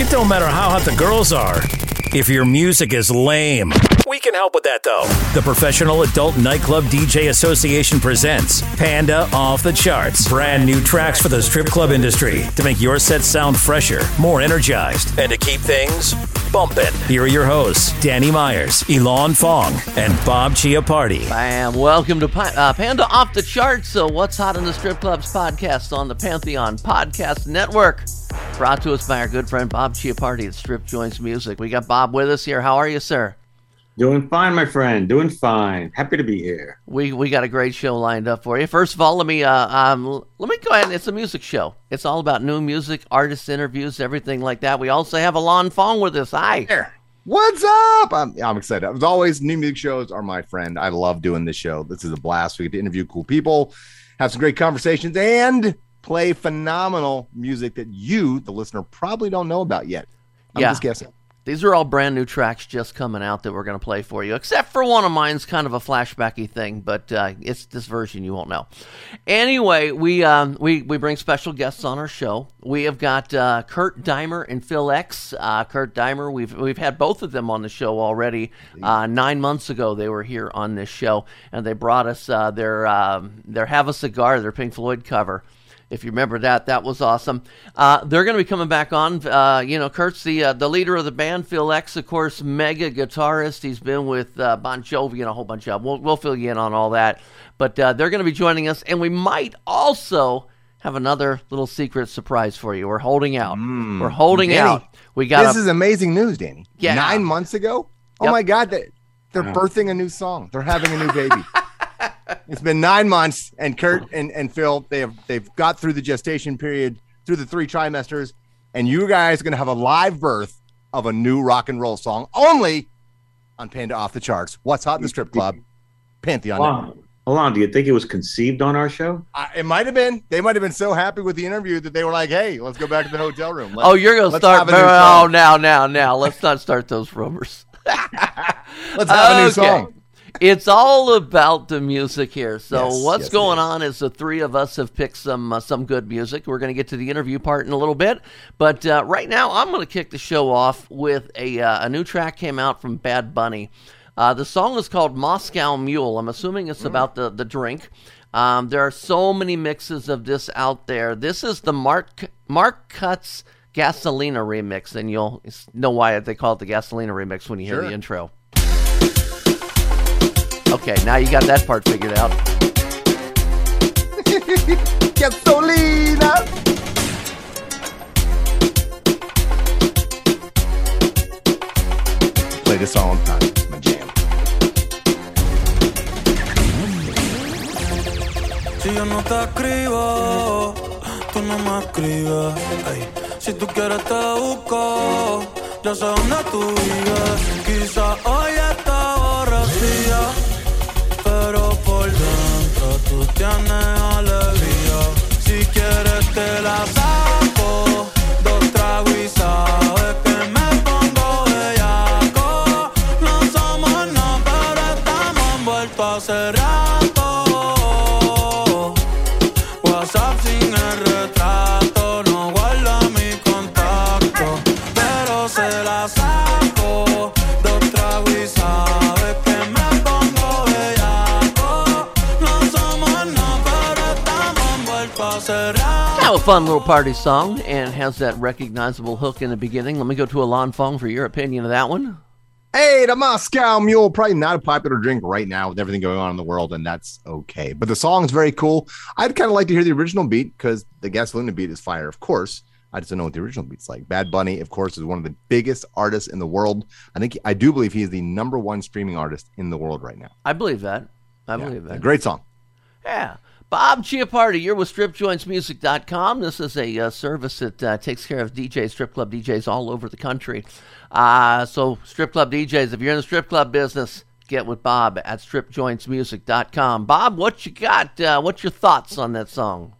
It don't matter how hot the girls are. If your music is lame, we can help with that though. The Professional Adult Nightclub DJ Association presents Panda Off the Charts. Brand new tracks for the strip club industry to make your set sound fresher, more energized, and to keep things bumping. Here are your hosts, Danny Meyers, Ilan Fong, and Bob Chiappardi. Bam. Welcome to uh, Panda Off the Charts. So, what's hot in the strip clubs podcast on the Pantheon Podcast Network? Brought to us by our good friend Bob Chiappardi at Strip Joints Music. We got Bob with us here. How are you, sir? Doing fine, my friend. Doing fine. Happy to be here. We we got a great show lined up for you. First of all, let me uh, um let me go ahead. It's a music show. It's all about new music, artist interviews, everything like that. We also have Ilan Fong with us. Hi. There. What's up? I'm, I'm excited. As always, new music shows are my friend. I love doing this show. This is a blast. We get to interview cool people, have some great conversations, and play phenomenal music that you, the listener, probably don't know about yet. I'm Yeah. just guessing. These are all brand new tracks just coming out that we're going to play for you, except for one of mine's kind of a flashbacky thing, but uh, it's this version you won't know. Anyway, we um, we we bring special guests on our show. We have got uh, Kurt Deimer and Phil X. Uh, Kurt Deimer, we've we've had both of them on the show already. Uh, nine months ago, they were here on this show, and they brought us uh, their um, their Have a Cigar, their Pink Floyd cover. If you remember that, that was awesome. Uh, they're going to be coming back on. Uh, you know, Kurt's the uh, the leader of the band. Phil X, of course, mega guitarist. He's been with uh, Bon Jovi and a whole bunch of. We'll we'll fill you in on all that. But uh, they're going to be joining us, and we might also have another little secret surprise for you. We're holding out. We're holding Danny, out. We got This a- is amazing news, Danny. Yeah. Nine months ago? Oh Yep. my God. They, they're birthing a new song. They're having a new baby. it's been nine months, and Kurt and, and Phil, they have they've got through the gestation period, through the three trimesters, and you guys are gonna have a live birth of a new rock and roll song only on Panda Off the Charts. What's hot in the strip club? Pantheon. Network. Wow. Ilan, do you think it was conceived on our show? Uh, it might have been. They might have been so happy with the interview that they were like, "Hey, let's go back to the hotel room." Let's- Oh, you're going to start. have a new Oh, song. now, now, now. Let's not start those rumors. Let's have a new Okay. song. It's all about the music here. So Yes, what's yes, going on is the three of us have picked some uh, some good music. We're going to get to the interview part in a little bit, but uh, right now I'm going to kick the show off with a uh, a new track came out from Bad Bunny. Uh, the song is called Moscow Mule. I'm assuming it's about the the drink. Um, there are so many mixes of this out there. This is the Mark MarkCutz Gasolina remix, and you'll know why they call it the Gasolina remix when you hear Sure. the intro. Okay, now you got that part figured out. Gasolina. Play this all the time. It's my jam. Si yo no te escribo, tú no me escribes. Ey, Si tú quieres te busco, yo sé dónde tú vives. Quizá hoy está borracía, Si quieres te la saco, fun little party song and has that recognizable hook in the beginning. Let me go to Ilan Fong for your opinion of that one. Hey, the Moscow Mule, probably not a popular drink right now with everything going on in the world, and that's okay. But the song is very cool. I'd kind of like to hear the original beat because the Gasolina beat is fire, of course. I just don't know what the original beat's like. Bad Bunny, of course, is one of the biggest artists in the world. I think I do believe he is the number one streaming artist in the world right now. I believe that. I Yeah, believe that. great song. Yeah. Bob Chiappardi, you're with StripJointsMusic.com. This is a uh, service that uh, takes care of DJs, strip club DJs all over the country. Uh, so, strip club DJs, if you're in the strip club business, get with Bob at StripJointsMusic.com. Bob, what you got? Uh, what's your thoughts on that song?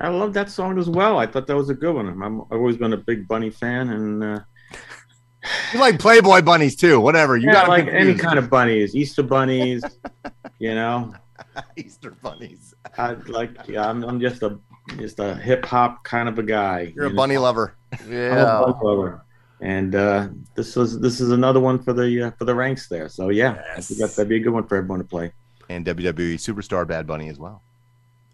I love that song as well. I thought that was a good one. I'm, I've always been a big Bunny fan, and uh, You like Playboy bunnies too, whatever. You yeah, got like any kind of bunnies, Easter bunnies. you know, Easter bunnies. I like. Yeah, I'm, I'm just a just a hip hop kind of a guy. You're a know? bunny lover. I'm a Yeah. bug lover. and uh, this was this is another one for the uh, for the ranks there. So yeah, I think that, that'd be a good one for everyone to play. And WWE superstar Bad Bunny as well.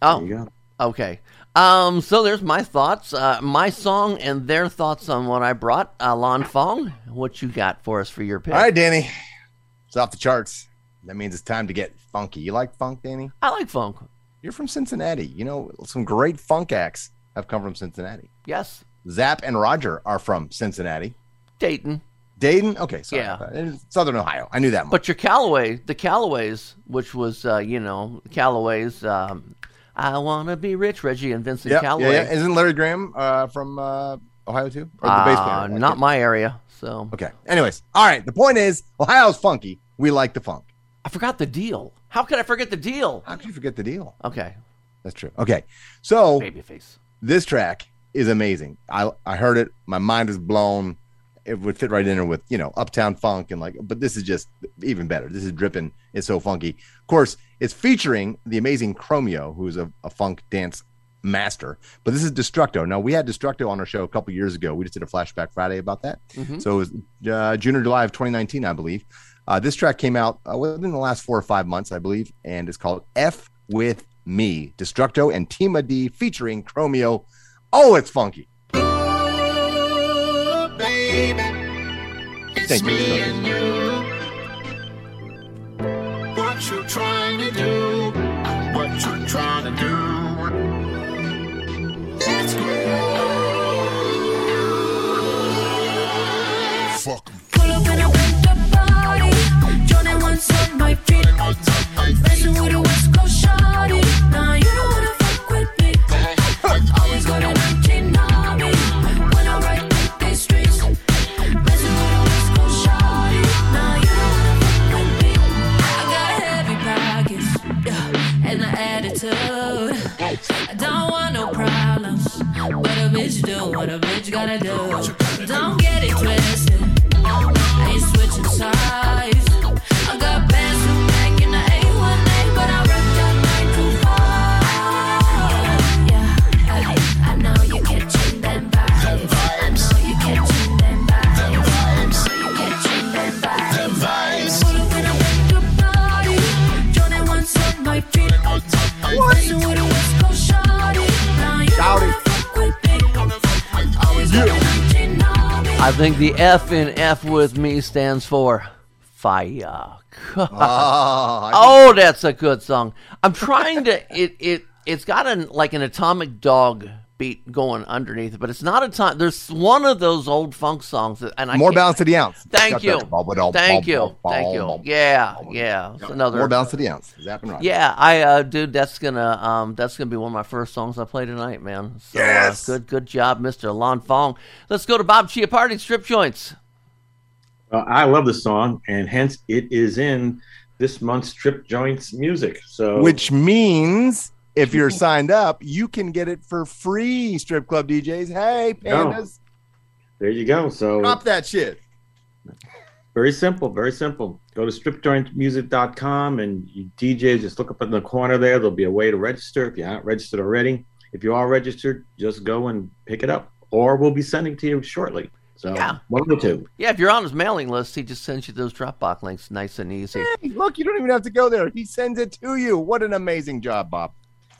Oh, There you go. Okay. Um, so there's my thoughts, uh, my song, and their thoughts on what I brought. Uh, Lon Fong, what you got for us for your pick? All right, Danny. It's off the charts. That means it's time to get funky. You like funk, Danny? I like funk. You're from Cincinnati. You know, some great funk acts have come from Cincinnati. Yes. Zapp and Roger are from Cincinnati. Dayton. Dayton? Okay, sorry. Yeah. It's Southern Ohio. I knew that much. But your Calloway, the Calloways, which was, uh, you know, Calloways, um, I want to be rich, Reggie and Vincent Yep, Calloway. yeah, yeah. Isn't Larry Graham uh, from uh, Ohio too? Or the bass player? Uh, not my area. So Okay. Anyways, all right. The point is, Ohio's funky. We like the funk. I forgot the deal. How could I forget the deal? How could you forget the deal? Okay. That's true. Okay. So Babyface. this track is amazing. I I heard it. My mind is blown. It would fit right in there with you know Uptown Funk and like, but this is just even better. This is dripping. It's so funky. Of course, it's featuring the amazing Chromeo, who's a, a funk dance master. But this is Destructo. Now we had Destructo on our show a couple years ago. We just did a flashback Friday about that. So it was uh, June or July of 2019, I believe. Uh, this track came out uh, within the last four or five months, I believe, and it's called F with Me. Destructo and Tima Dee featuring Chromeo. Oh, it's funky. Thank you. What you trying to do? What you trying to do? Bitch do, what a bitch gotta do. Don't get it twisted. Think the F in F with me stands for fire. Oh, Oh, that's a good song. I'm trying to it it it's got an like an atomic dog beat going underneath it, but it's not a ton. There's one of those old funk songs that and I more can't- balance to the ounce. Thank you, thank you, thank you. Yeah, yeah. It's another More balance to the ounce. Zapp and Yeah, I uh, dude, that's gonna um, that's gonna be one of my first songs I play tonight, man. So Yes. uh, good, good job, Mister Lon Fong. Let's go to Bob Chiappardi, Strip Joints. Uh, I love the song, and hence it is in this month's Strip Joints music. So Which means if you're signed up, you can get it for free, strip club DJs. Hey, No. pandas, there you go. So drop that shit. Very simple, very simple. Go to stripjointmusic.com and you DJs just look up in the corner there. There'll be a way to register if you're not registered already. If you are registered, just go and pick it up, or we'll be sending to you shortly. So Yeah. one of the two. Yeah, if you're on his mailing list, he just sends you those Dropbox links, nice and easy. Hey, look, you don't even have to go there. He sends it to you. What an amazing job, Bob.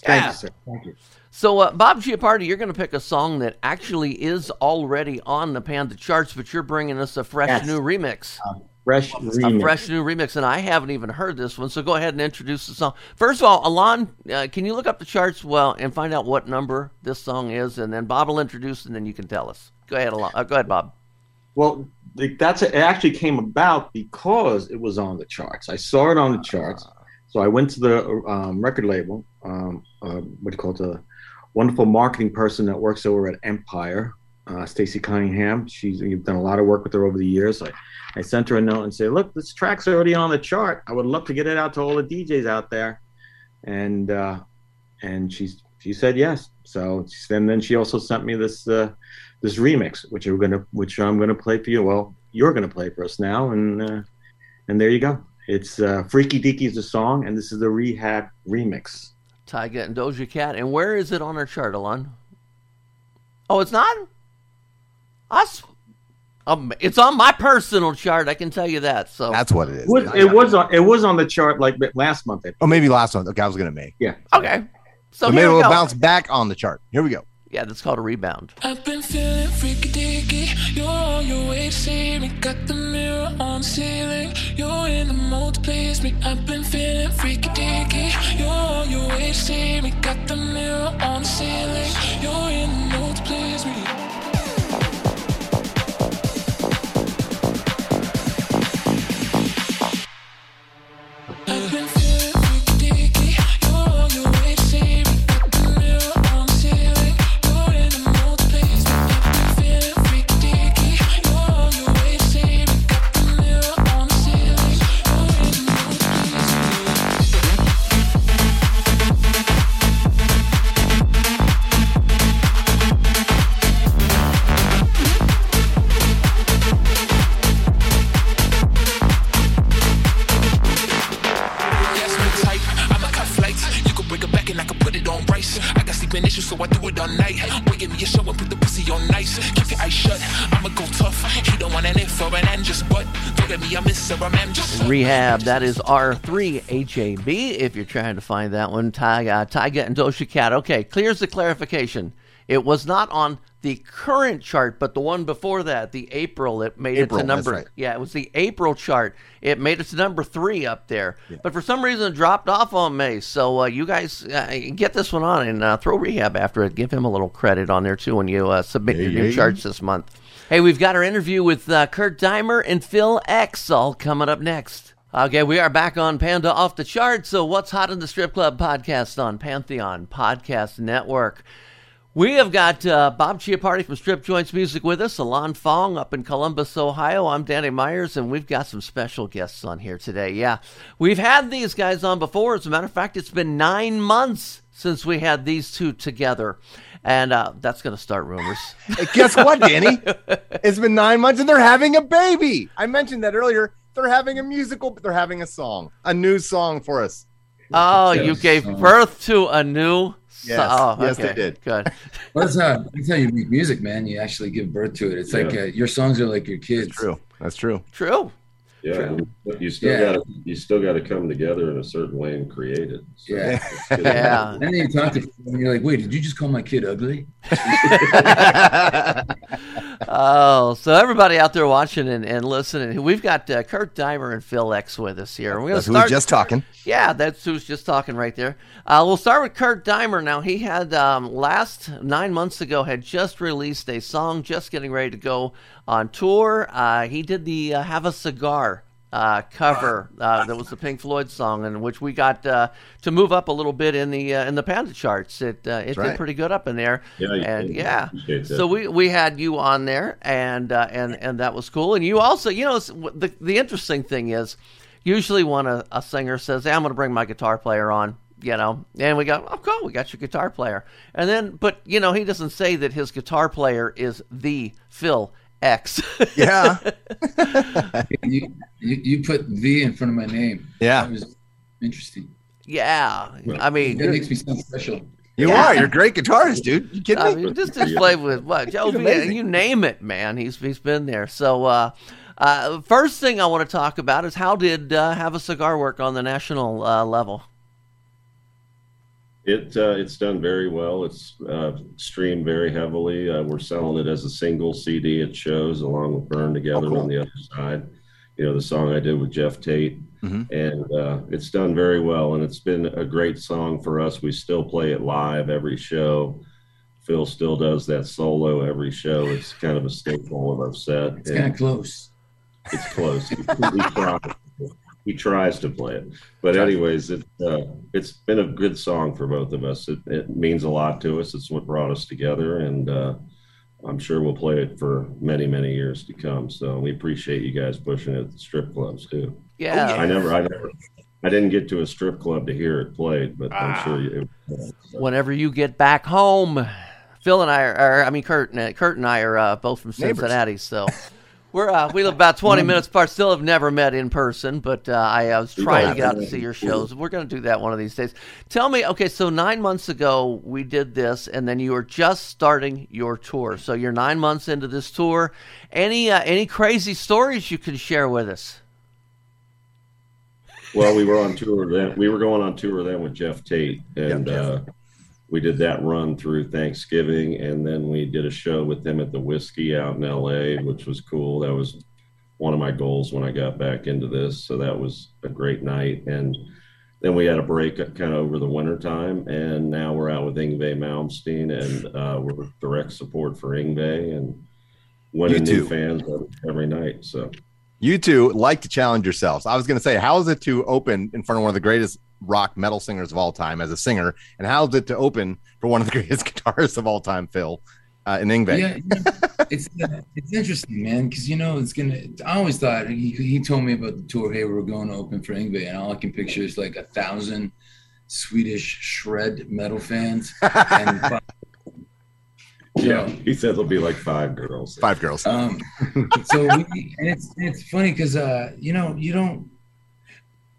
Thank Yeah. you, sir. Thank you. So, uh, Bob Chiappardi, you're going to pick a song that actually is already on the Panda charts, but you're bringing us a fresh Yes. new remix. Fresh A remix. fresh new remix, and I haven't even heard this one. So go ahead and introduce the song. First of all, Ilan, uh, can you look up the charts well and find out what number this song is, and then Bob will introduce, and then you can tell us. Go ahead, Ilan. Uh, go ahead, Bob. Well, that's it actually came about because it was on the charts. I saw it on the charts, so I went to the um, record label. Um, uh, what do you call it? a wonderful marketing person that works over at Empire, uh, Stacy Cunningham. She's you've done a lot of work with her over the years. I, I sent her a note and say, "Look, this track's already on the chart. I would love to get it out to all the DJs out there." And uh, and she's she said yes. So and then she also sent me this. Uh, this remix, which we're gonna, which I'm gonna play for you. Well, you're gonna play for us now, and uh, and there you go. It's uh, "Freaky Deaky" is the song, and this is the R3hab remix. Tyga and Doja Cat. And where is it on our chart, Ilan? Oh, it's not? Us? Um, it's on my personal chart. I can tell you that. So That's what it is. It was, it was on it was on the chart like last month. I. Oh, maybe last month. Okay, I was gonna make. Yeah. okay. So So maybe here we we'll bounce back on the chart. Here we go. Yeah, that's called a rebound. I've been feeling freaky deaky. You're on your way to see me. Got the mirror on the ceiling. You're in the to please me. I've been feeling freaky. You're on your way to see me. Got the mirror on the ceiling. You're in the mood to please me. R3hab. That is R3HAB. If you're trying to find that one, Ty, uh, Tyga and Doja Cat. Okay, clears the clarification. It was not on the current chart, but the one before that, the April. It made April, it to number. right. Yeah, it was the April chart. It made it to number three up there, but for some reason it dropped off on May. So uh, you guys uh, get this one on and uh, throw R3hab after it. Give him a little credit on there too when you uh, submit your new charts this month. Hey, we've got our interview with uh, Kurt Deimer and Phil X all coming up next. Okay, we are back on Panda Off the Chart. So, what's hot in the strip club podcast on Pantheon Podcast Network? We have got uh, Bob Chiappardi from Strip Joints Music with us, Ilan Fong up in Columbus, Ohio. I'm Danny Meyers, and we've got some special guests on here today. Yeah, we've had these guys on before. As a matter of fact, it's been nine months since we had these two together, and uh, that's going to start rumors. Guess what, Danny? it's been nine months and they're having a baby. I mentioned that earlier. They're having a musical, but they're having a song, a new song for us. Oh, you gave birth to a new. Yes. oh, Yes, they did. Good. Well, that's how that's how you make music, man. You actually give birth to it. It's like uh, your songs are like your kids. True. That's true. True. Yeah, but you still Yeah. got to you still got to come together in a certain way and create it. So Yeah. Yeah. And then you talk to them and you're like, wait, did you just call my kid ugly? Oh, so everybody out there watching and, and listening, we've got uh, Kurt Deimer and Phil X with us here. We're That's to who was just talking. Yeah, that's who's just talking right there. Uh, we'll start with Kurt Deimer. Now, he had um, last nine months ago had just released a song, just getting ready to go on tour. Uh, he did the uh, "Have a Cigar." Uh, cover uh, that was the Pink Floyd song, in which we got uh, to move up a little bit in the uh, in the Panda charts. It uh, it did pretty good up in there, Yeah, and did. yeah. So we we had you on there, and uh, and and that was cool. And you also, you know, the the interesting thing is, usually when a, a singer says, hey, "I'm going to bring my guitar player on," you know, and we go, "Oh, cool, we got your guitar player," and then, but you know, he doesn't say that his guitar player is the Phil X. Yeah. You, you you put V in front of my name. Yeah. That was interesting. yeah, I mean, That makes me sound special. You Yeah. are. You're a great guitarist, dude. You kidding I me? mean, just display with what Jovi, you name it, man. He's he's been there. So, uh, uh, first thing I want to talk about is how did uh, Have a Cigar work on the national uh, level? It uh, it's done very well. It's uh, streamed very heavily. Uh, we're selling it as a single CD at shows, along with Burn Together Oh, cool. on the other side. You know the song I did with Geoff Tate, Mhm. and uh, it's done very well. And it's been a great song for us. We still play it live every show. Phil still does that solo every show. It's kind of a staple of our set. It's kind of close. it's close. He, he tries. He tries to play it, but anyways, it uh, it's been a good song for both of us. It, it means a lot to us. It's what brought us together, and uh, I'm sure we'll play it for many, many years to come. So we appreciate you guys pushing it at the strip clubs too. Yeah, I never, I never, I didn't get to a strip club to hear it played, but I'm sure you. whenever you get back home, Phil and I are, are I mean, Kurt and Kurt and I are uh, both from Neighbors. Cincinnati, so We're uh, we live about twenty minutes apart. Still have never met in person, but uh, I, I was trying to get out to see your shows. We're going to do that one of these days. Tell me, okay, so nine months ago we did this, and then you were just starting your tour. So you're nine months into this tour. Any uh, any crazy stories you can share with us? Well, we were on tour then. We were going on tour then with Geoff Tate, and Jeff. We did that run through Thanksgiving, and then we did a show with them at the Whisky out in L.A., which was cool. That was one of my goals when I got back into this, so that was a great night. And then we had a break kind of over the winter time, and now we're out with Yngwie Malmsteen, and uh, we're direct support for Ingve and winning new fans every night. So. You two like to challenge yourselves. I was going to say, how is it to open in front of one of the greatest rock metal singers of all time as a singer, and how is it to open for one of the greatest guitarists of all time, Phil, uh, in Yngwie? Yeah, it's uh, it's interesting, man, because you know it's gonna. I always thought he, he told me about the tour. Hey, we're going to open for Yngwie, and all I can picture is like a thousand Swedish shred metal fans. And Yeah, he said there'll be like five girls. Five girls. Um, so we, and it's it's funny because uh, you know you don't.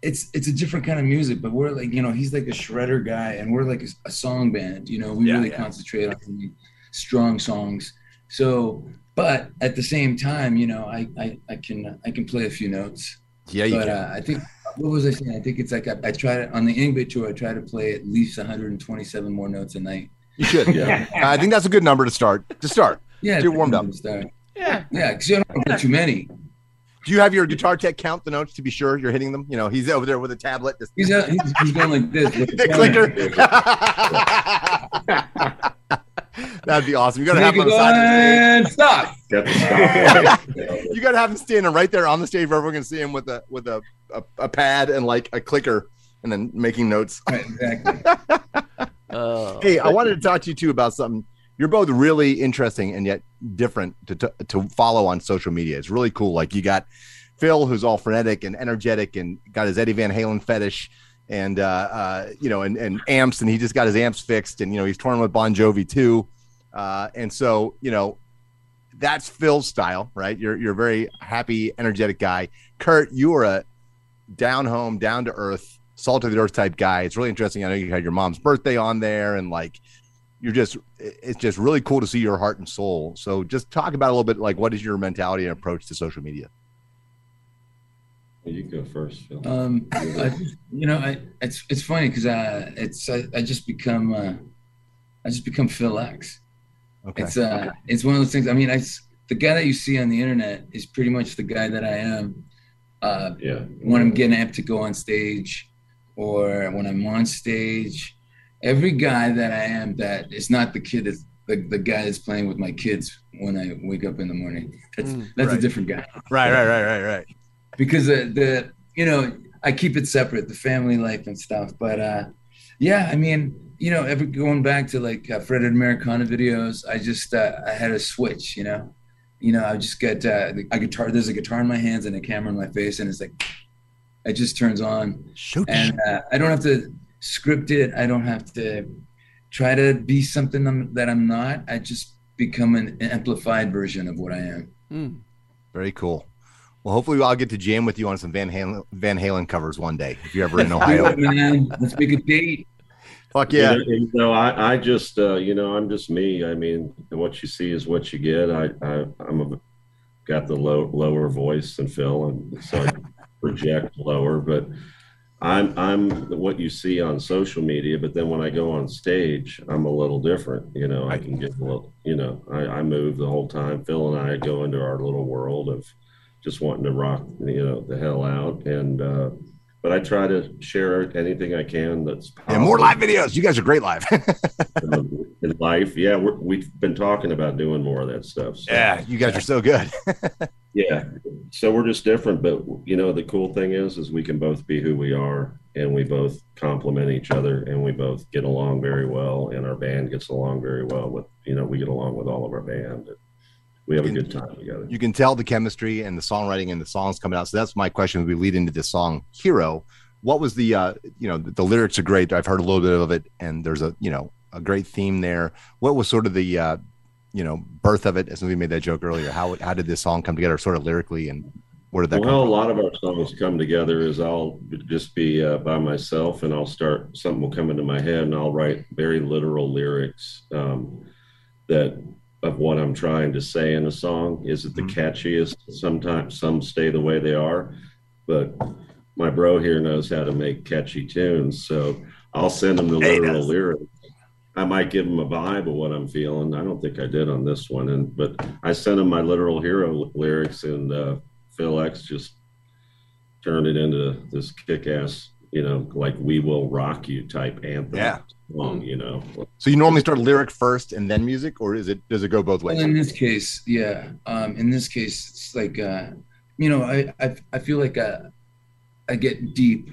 It's it's a different kind of music, but we're like you know he's like a shredder guy, and we're like a, a song band. You know, we Yeah, really yeah. concentrate on the strong songs. So, but at the same time, you know, I I, I can I can play a few notes. Yeah, you but can. uh, I think what was I saying? I think it's like I, I try to on the Yngwie tour. I try to play at least 127 more notes a night. You should. Yeah. I think that's a good number to start. To start. Yeah, Get warmed up. Start. Yeah, Yeah, because you don't want to put too many. Do you have your guitar tech count the notes to be sure you're hitting them? You know, he's over there with a tablet. Just He's, out, he's, he's going like this. with the the clicker. That'd be awesome. You gotta have him on the side of the and stop. The stop. You gotta have him standing right there on the stage where everyone can see him with a with a, a, a pad and like a clicker and then making notes. Right, exactly. Uh, Hey, I wanted to talk to you too about something. You're both really interesting and yet different to, to, to follow on social media. It's really cool. Like you got Phil, who's all frenetic and energetic, and got his Eddie Van Halen fetish, and uh, uh, you know, and, and amps, and he just got his amps fixed, and you know, he's touring with Bon Jovi too, uh, and so you know, that's Phil's style, right? You're you're a very happy, energetic guy. Kurt, you are a down home, down to earth, salt of the earth type guy. It's really interesting. I know you had your mom's birthday on there, and like you're just it's just really cool to see your heart and soul. So just talk about a little bit like what is your mentality and approach to social media? You go first, Phil. Um, I, you know, I, it's it's funny because uh, it's I, I just become uh, I just become Phil X. Okay. It's uh, it's one of those things. I mean, I s- the guy that you see on the internet is pretty much the guy that I am. Uh, yeah. when I'm getting amped to go on stage, or when I'm on stage, every guy that I am that is not the kid that's the, the guy that's playing with my kids when I wake up in the morning. That's Mm, that's right. a different guy Right, right, right, right, right. because the, the you know I keep it separate, the family life and stuff. But uh, yeah, I mean, you know, every going back to like uh, Fred Americana videos, I just uh, I had a switch, you know, you know, I just get uh, a guitar. There's a guitar in my hands and a camera in my face, and it's like it just turns on, Shoot. and uh, I don't have to script it. I don't have to try to be something I'm, that I'm not. I just become an amplified version of what I am. mm. Very cool. Well, hopefully I'll get to jam with you on some Van Halen Van Halen covers one day if you're ever in Ohio. man, let's make a date. Fuck yeah. You know, you know, I, I just, uh, you know, I'm just me. I mean, what you see is what you get. I, I I'm a, got the low, lower voice than Phil, and so I project lower. But I'm, I'm what you see on social media. But then when I go on stage, I'm a little different. You know, I can get a little, you know, I, I move the whole time. Phil and I go into our little world of just wanting to rock, you know, the hell out. And, uh, but I try to share anything I can that's Yeah, more live videos. You guys are great live. um, in life. Yeah, we're, we've been talking about doing more of that stuff. so- yeah, you guys are so good. yeah. So we're just different, but you know, the cool thing is, is we can both be who we are, and we both complement each other, and we both get along very well, and our band gets along very well. With you know, we get along with all of our band. And we have a good time together. you can tell the chemistry and the songwriting and the songs coming out. So that's my question we lead into this song, Hero. What was the uh you know the, the lyrics are great. I've heard a little bit of it and there's a you know a great theme there. What was sort of the uh you know birth of it? As we made that joke earlier, how how did this song come together, sort of lyrically, and where did that come well, a lot of our songs come together is I'll just be uh, by myself and I'll start, something will come into my head and I'll write very literal lyrics um, that of what I'm trying to say in a song. Is it the Mhm. catchiest? Sometimes some stay the way they are, but my bro here knows how to make catchy tunes. So I'll send him the literal does. lyrics. I might give him a vibe of what I'm feeling. I don't think I did on this one, and but I sent him my literal hero lyrics, and uh, Phil X just turned it into this kick-ass, you know, like "We Will Rock You" type anthem Yeah. song. You know. So you normally start lyric first and then music, or is it does it go both ways? Well, in this case, yeah. Um, in this case, it's like uh, you know, I I, I feel like uh, I get deep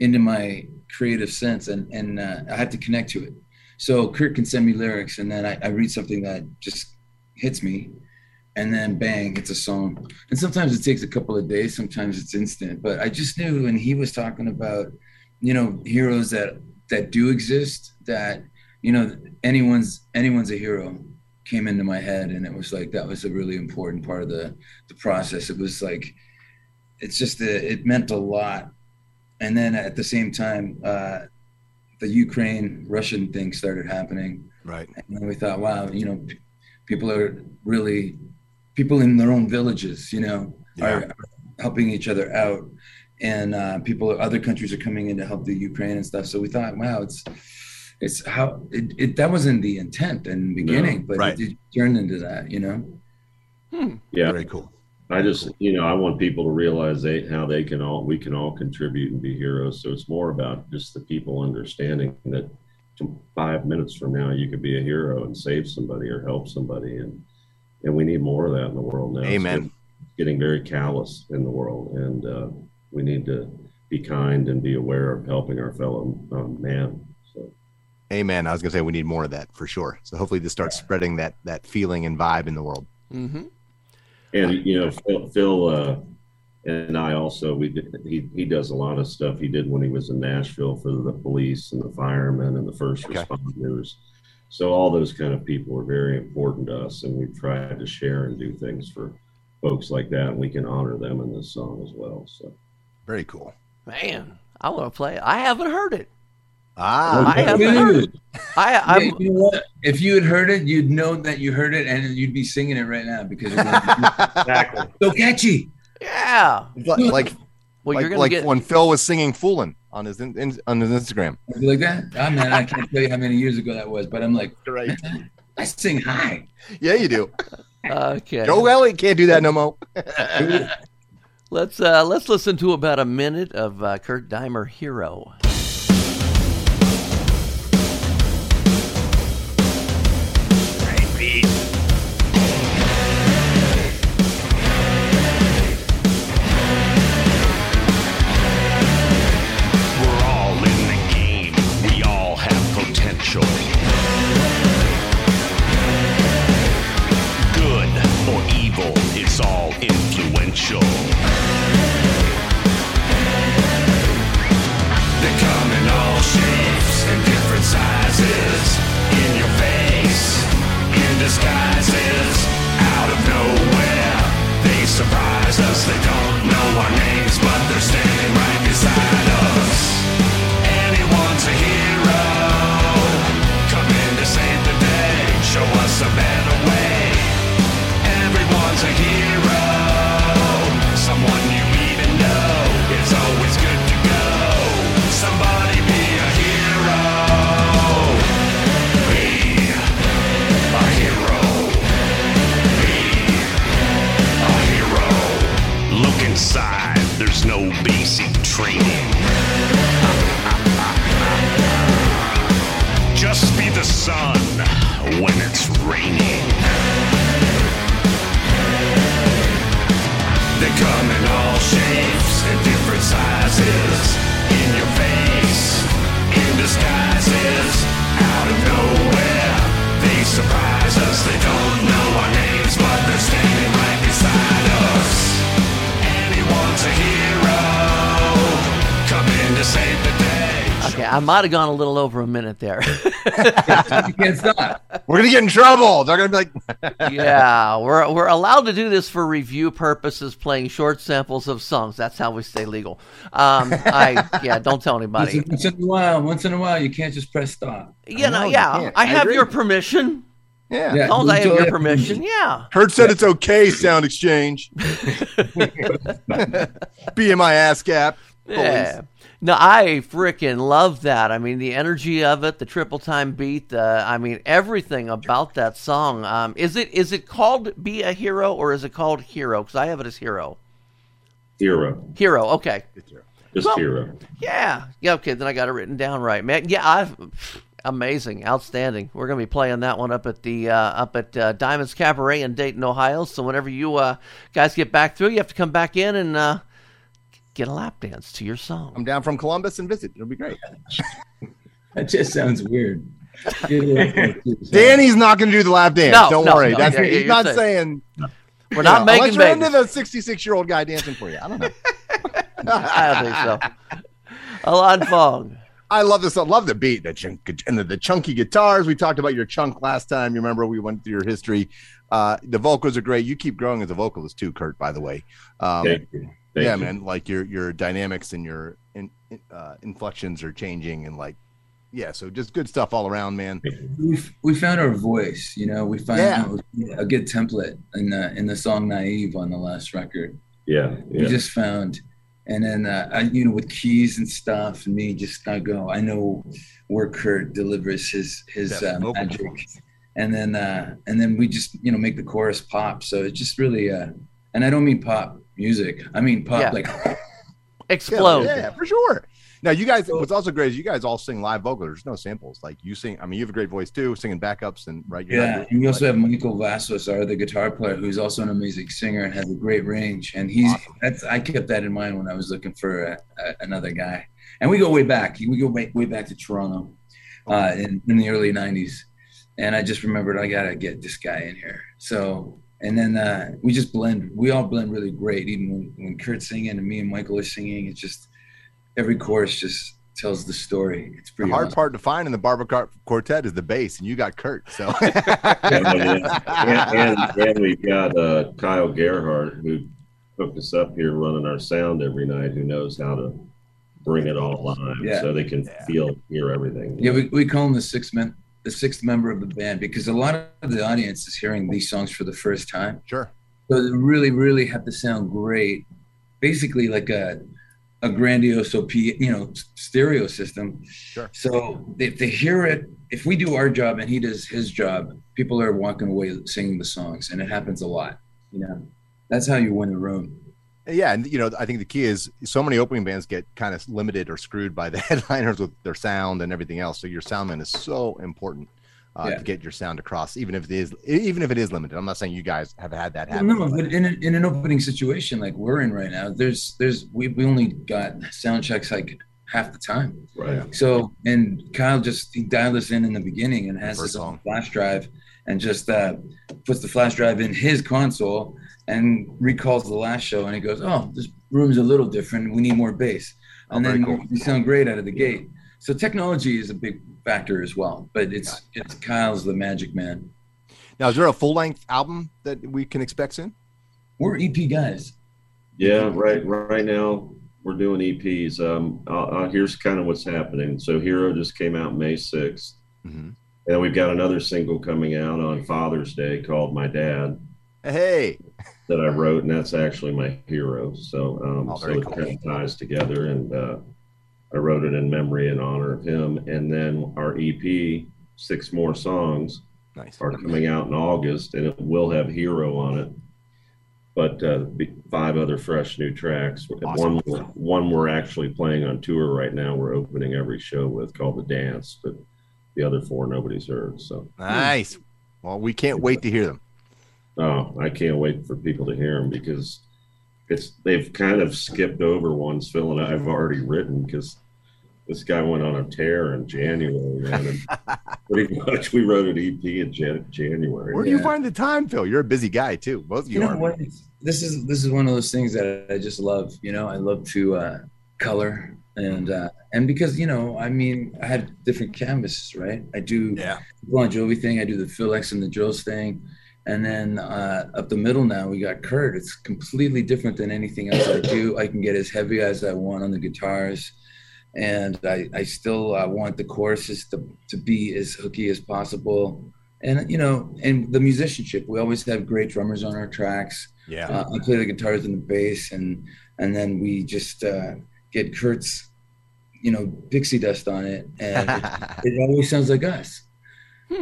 into my creative sense, and and uh, I have to connect to it. So Kurt can send me lyrics, and then I, I read something that just hits me, and then bang, it's a song. And sometimes it takes a couple of days, sometimes it's instant. But I just knew when he was talking about, you know, heroes that that do exist, that you know, anyone's anyone's a hero came into my head and it was like that was a really important part of the the process it was like it's just a, it meant a lot and then at the same time uh the ukraine russian thing started happening Right. and then we thought wow you know p- people are really people in their own villages you know are, are helping each other out and uh people other countries are coming in to help the ukraine and stuff so we thought wow it's it's how it, it that wasn't the intent in the beginning but right. it, it turned into that you know yeah. Very cool. I just, you know, I want people to realize they how they can all we can all contribute and be heroes. So it's more about just the people understanding that five minutes from now you could be a hero and save somebody or help somebody, and and we need more of that in the world now. It's Amen. getting- getting very callous in the world, and uh, we need to be kind and be aware of helping our fellow um, man. So Amen. I was gonna say we need more of that for sure. So hopefully this starts spreading that that feeling and vibe in the world. Mm-hmm. And you know phil, phil uh, and i also we did, he, he does a lot of stuff he did when he was in nashville for the police and the firemen and the first Okay. responders so all those kind of people are very important to us and we've tried to share and do things for folks like that and we can honor them in this song as well so Very cool. Man, I want to play. I haven't heard it. Ah, I haven't heard it. I, I'm, Yeah, you know what? If you had heard it, you'd know that you heard it, and you'd be singing it right now because you're Exactly. so catchy. yeah. like like, Well, like, you're gonna like get. when Phil was singing "Foolin'" on his in, in- on his Instagram. You like that? Ah, man, I can't tell you how many years ago that was, but I'm like, Right. I sing high. Yeah, you do. Okay. Joe Elliott can't do that no more. Let's uh, let's listen to about a minute of uh, Kurt Deimer "Hero." In your face, in disguises, out of nowhere. They surprise us, they don't know our names, might have gone a little over a minute there. you can't. We're gonna get in trouble. They're gonna be like, yeah, we're we're allowed to do this for review purposes, playing short samples of songs. That's how we stay legal. Um, I yeah, don't tell anybody. Once in a while, once in a while, you can't just press stop. You know, know, you yeah, can't. I I have agree. your permission. yeah. Yeah. As long as I have your permission, yeah. Kurt said it's okay. Sound exchange. BMI ASCAP. Yeah. No, I freaking love that. I mean, the energy of it, the triple time beat, I mean, everything about that song. Um, is it is it called "Be a Hero" or is it called "Hero"? Because I have it as "Hero." Hero, Hero. Okay. just Well- hero. Yeah. Yeah. Okay. Then I got it written down right, man. Yeah. I've amazing, outstanding. We're gonna be playing that one up at the uh, up at uh, Diamonds Cabaret in Dayton, Ohio. So whenever you uh, guys get back through, you have to come back in and uh, get a lap dance to your song. I'm down from Columbus and visit. It'll be great. That just sounds weird. Danny's not going to do the lap dance. No, Don't no, worry. no, That's yeah, he's you're not saying- saying. We're not Yeah, making unless you're babies. into the 66 year old guy dancing for you. I don't know. I don't think so. Ilan Fong. I love this. I love the beat, the chunk, and the, the chunky guitars. We talked about your chunk last time. You remember we went through your history. Uh, the vocals are great. You keep growing as a vocalist too, Kurt. By the way, um, Thank yeah, you. man. Like your your dynamics and your in, in- uh, inflections are changing, and like, yeah. So just good stuff all around, man. we we found our voice. You know, we found Yeah. a good template in the in the song "Naive" on the last record. Yeah, We just found, and then uh, I, you know, with keys and stuff, and me just I go. I know where Kurt delivers his his uh, magic, performance. and then uh, and then we just you know make the chorus pop. So it's just really, uh, and I don't mean pop music. I mean pop Yeah. like Explode. Yeah, yeah, for sure. Now you guys, what's also great is you guys all sing live vocals. There's no samples. Like you sing. I mean, you have a great voice too, singing backups and right. you're Yeah, doing- and we also have Michael Vassos, our other guitar player, who's also an amazing singer and has a great range. And he's that's I kept that in mind when I was looking for a, a, another guy. And we go way back. We go way, way back to Toronto uh, in, in the early '90s. And I just remembered I gotta get this guy in here. So and then uh, we just blend. We all blend really great. Even when, when Kurt's singing and me and Michael are singing, it's just every chorus just tells the story. It's The pretty hard awesome. part to find in the Barber Car- Quartet is the bass, and you got Kurt. So and, and, and we've got uh, Kyle Gerhardt who hooked us up here running our sound every night who knows how to bring it all live Yeah. so they can feel hear everything Yeah, we, we call him the six man, the sixth member of the band because a lot of the audience is hearing these songs for the first time. sure. So they really, really have to sound great. Basically, like a a grandiose OP, you know, stereo system. Sure. So if they hear it, if we do our job and he does his job, people are walking away singing the songs, and it happens a lot. You know, that's how you win the room. Yeah, and you know, I think the key is so many opening bands get kind of limited or screwed by the headliners with their sound and everything else. So your soundman is so important uh, Yeah. to get your sound across, even if it is even if it is limited. I'm not saying you guys have had that Well, happen. no, but- but in, a, in an opening situation like we're in right now, there's there's we, we only got sound checks like half the time. right So and Kyle just he dialed us in in the beginning and has First this flash drive and just uh, puts the flash drive in his console and recalls the last show and he goes, "Oh, this room's a little different. We need more bass." Oh, And very then cool. we sound great out of the gate. So technology is a big factor as well, but it's it's Kyle's the magic man. now, is there a full length album that we can expect soon? We're EP guys. yeah right right now we're doing eps um uh, uh, here's kind of what's happening so hero just came out may 6th Mhm. and we've got another single coming out on father's day called my dad Hey, that I wrote, and that's actually my hero. So, um, Oh, so it cool. kind of ties together, and uh, I wrote it in memory and honor of him. And then our EP, six more songs, nice. are coming out in August, and it will have hero on it. But uh, five other fresh new tracks. Awesome. One, we're- one we're actually playing on tour right now. We're opening every show with called the Dance, but the other four nobody's heard. So, Nice. Well, we can't wait to hear them. Oh, I can't wait for people to hear them because it's they've kind of skipped over ones Phil and I've already written because this guy went on a tear in January, man. And pretty much we wrote an EP in Jan- January. Where do you find the time, Phil? You're a busy guy too. Both of you, you know are. what this is this is one of those things that i just love you know i love to uh color and uh, and because you know, I mean, I have different canvases, right? I do Yeah. the Bon Jovi thing, I do the Phil X and the Drills thing, and then uh, up the middle now we got Kurt. It's completely different than anything else I do. I can get as heavy as I want on the guitars, and I I still uh, want the choruses to to be as hooky as possible. And you know, and the musicianship. We always have great drummers on our tracks. Yeah. Uh, I play the guitars and the bass, and and then we just uh, get Kurt's, you know, pixie dust on it, and it, it always sounds like us.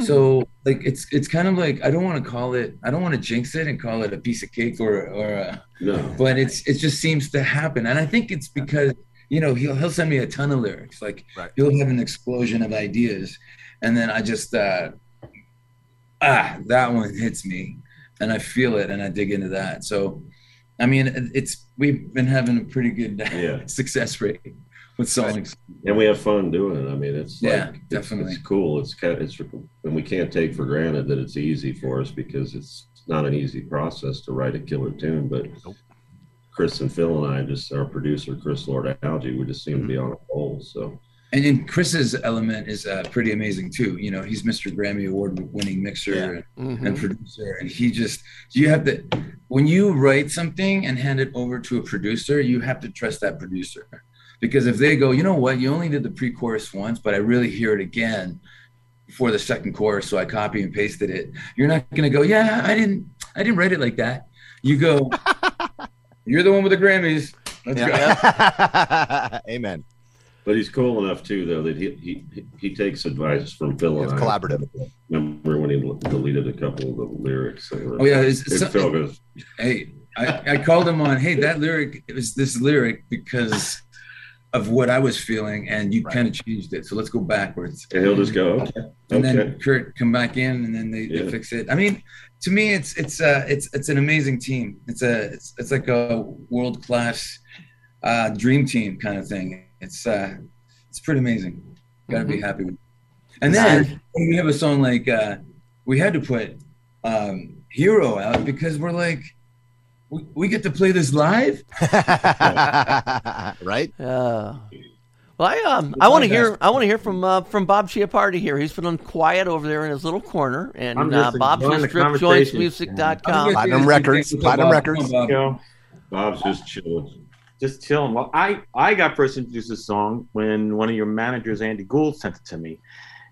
So like it's it's kind of like I don't want to call it I don't want to jinx it and call it a piece of cake or or a, No. but it's it just seems to happen, and I think it's because you know he'll he'll send me a ton of lyrics like Right. he'll have an explosion of ideas, and then I just uh, ah that one hits me, and I feel it and I dig into that. So, I mean it's we've been having a pretty good Yeah. success rate with songs. And we have fun doing it. I mean, it's Yeah, like, definitely. It's, cool. It's kind of, it's, and we can't take for granted that it's easy for us because it's not an easy process to write a killer tune. But Chris and Phil and I, just our producer Chris Lord-Alge, we just seem to be on a roll. So And then Chris's element is uh, pretty amazing too. You know, he's Mr. Grammy Award winning mixer and, and producer, and he just you have to when you write something and hand it over to a producer, you have to trust that producer because if they go, you know what, you only did the pre-chorus once, but I really hear it again for the second chorus, so I copy and pasted it. You're not gonna go, yeah, I didn't, I didn't write it like that. You go, you're the one with the Grammys. Let's go. Amen. But he's cool enough too, though, that he he, he takes advice from Phil and It's I. collaborative. Remember when he deleted a couple of the lyrics? Oh, yeah, it's- it's And Phil goes, hey, I, I called him on, hey, that lyric it was this lyric because of what I was feeling, and you kind of changed it. So let's go backwards. and he'll just go, okay, And then. Kurt come back in, and then they, Yeah. they fix it. I mean, to me, it's it's uh it's it's an amazing team. It's a it's it's like a world class uh, dream team kind of thing. It's uh it's pretty amazing. Got to be happy with. And then when we have a song like uh, we had to put um, "Hero" out because we're like, we, we get to play this live. right? Yeah. Well, I um, I want to hear, I want to hear from uh, from Bob Chiappardi here. He's been quiet over there in his little corner, and I'm uh, just Bob's enjoying with the conversation. stripjointsmusic.com. Platinum Records. Platinum Records. You know, Bob's just chilling. just chilling. Well, I I got first introduced to this song when one of your managers, Andy Gould, sent it to me,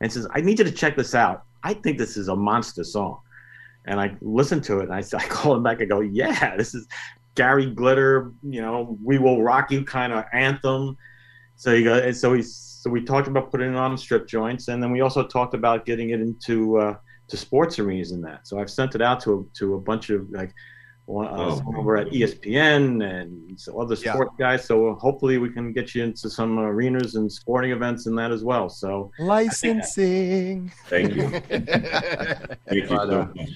and says, "I need you to check this out. I think this is a monster song." And I listened to it, and I I call him back. I go, "Yeah, this is Gary Glitter. You know, we will rock you kind of anthem." So you go, and so we so we talked about putting it on strip joints, and then we also talked about getting it into uh, to sports arenas and that. So I've sent it out to a, to a bunch of like one, uh, Oh. over at ESPN and some other Yeah. sports guys. So hopefully we can get you into some arenas and sporting events and that as well. So Licensing. Thank you. Thank you so much.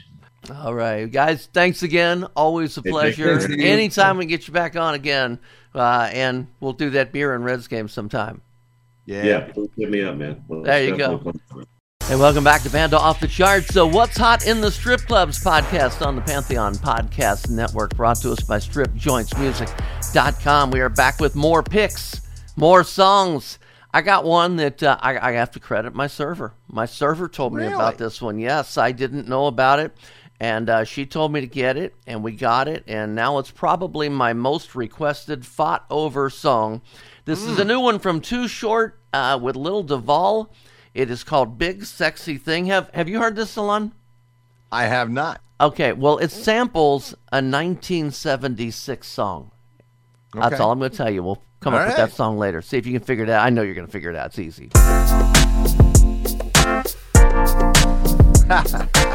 All right, guys. Thanks again. Always a Hey, pleasure. thanks, Anytime we get you back on again, uh, and we'll do that beer and Reds game sometime. Yeah. Yeah, please hit me up, man. Well, There you go. fun. And welcome back to Panda Off the Charts. So, what's hot in the strip clubs podcast on the Pantheon Podcast Network, brought to us by StripJointsMusic.com. We are back with more picks, more songs. I got one that uh, I, I have to credit my server. My server told me about this one. Yes, I didn't know about it. And uh, she told me to get it, and we got it. And now it's probably my most requested fought over song. This is a new one from Too Short uh, with Lil Duval. It is called Big Sexy Thing. Have Have you heard this, Ilan? I have not. Okay, well, it samples a 1976 song. That's all I'm going to tell you. We'll come All up with that song later. See if you can figure it out. I know you're going to figure it out. It's easy.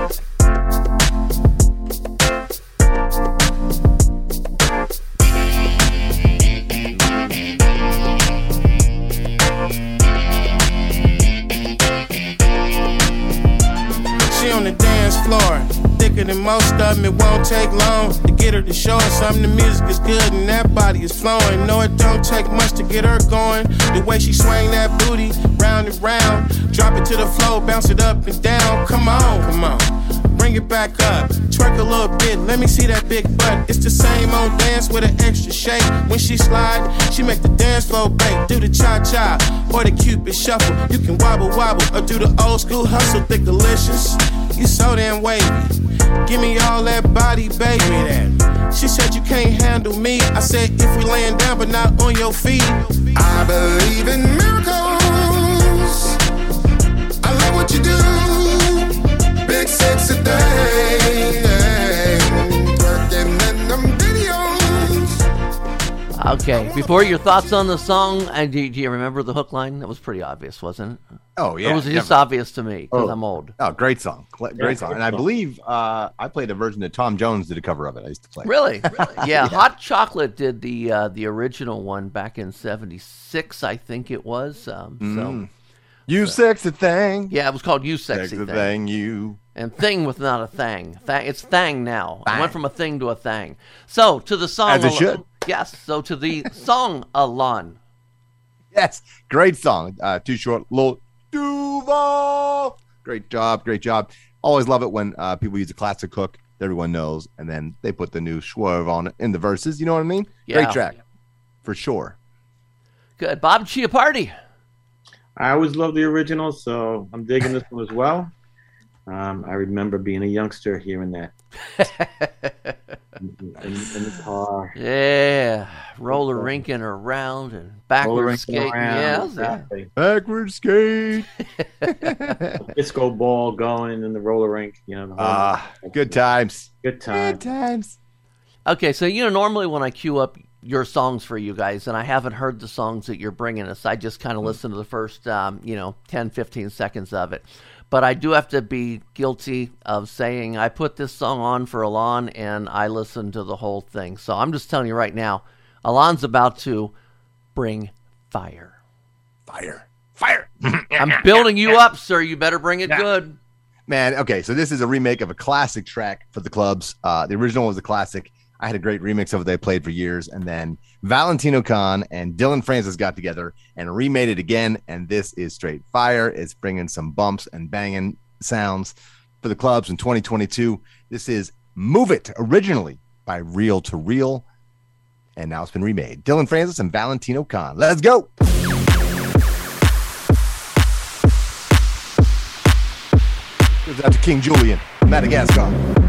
thicker than most of them. It won't take long to get her to show us something. The music is good and that body is flowing. No, it don't take much to get her going. The way she swing that booty round and round, drop it to the floor, bounce it up and down. Come on, come on. Bring it back up, twerk a little bit. Let me see that big butt. It's the same old dance with an extra shake. When she slide, she make the dance floor break. Do the cha cha or the cupid shuffle. You can wobble wobble or do the old school hustle. Thick delicious. You so damn wavy. Give me all that body, baby. That she said you can't handle me. I said if we laying down but not on your feet. I believe in miracles. I love what you do. Big sexy thing. Working in them videos. Okay, before your thoughts on the song, and do, do you remember the hook line? That was pretty obvious, wasn't it? Oh yeah, Or was it just definitely. obvious to me because Oh. I'm old? Oh, great song, Cl- great Yeah, song. And I believe uh, I played a version that Tom Jones did a cover of it. I used to play. Really? Yeah, Hot Chocolate did the uh, the original one back in '76, I think it was. Um, Mm. So You sexy thing. yeah, it was called "You Sexy, Sexy Thing." thing, you. And thing with not a thing. Th- it's thang now. I went from a thing to a thing. So to the song. As it Al- should. Yes. So to the song Ilan. Yes, great song. Uh, too short, little Duval. Great job, great job. Always love it when uh, people use a classic hook that everyone knows, and then they put the new swerve on it in the verses. You know what I mean? Yeah. Great track, for sure. Good. Bob Chiappardi. I always love the original, so I'm digging this one as well. Um, I remember being a youngster hearing that in, in, in the car. Yeah. Roller rinking around and Roller backward rinking skating. around, Yeah. exactly. Backward skate. Disco ball going in the roller rink. You know, the whole- Ah, good times. Good times. Good times. Okay, so you know normally when I queue up your songs for you guys and I haven't heard the songs that you're bringing us, I just kind of listen to the first um, you know 10 15 seconds of it. But I do have to be guilty of saying I put this song on for Ilan and I listened to the whole thing. So I'm just telling you right now, Ilan's about to bring fire. Fire. Fire. I'm building you up, sir. You better bring it good. Man, okay, so this is a remake of a classic track for the clubs. Uh, the original was a classic. I had a great remix of it they played for years, and then Valentino Khan and Dillon Francis got together and remade it again. And this is straight fire. It's bringing some bumps and banging sounds for the clubs in 2022. This is "Move It" originally by Reel 2 Real, and now it's been remade. Dillon Francis and Valentino Khan. Let's go. Goes out to King Julien, Madagascar.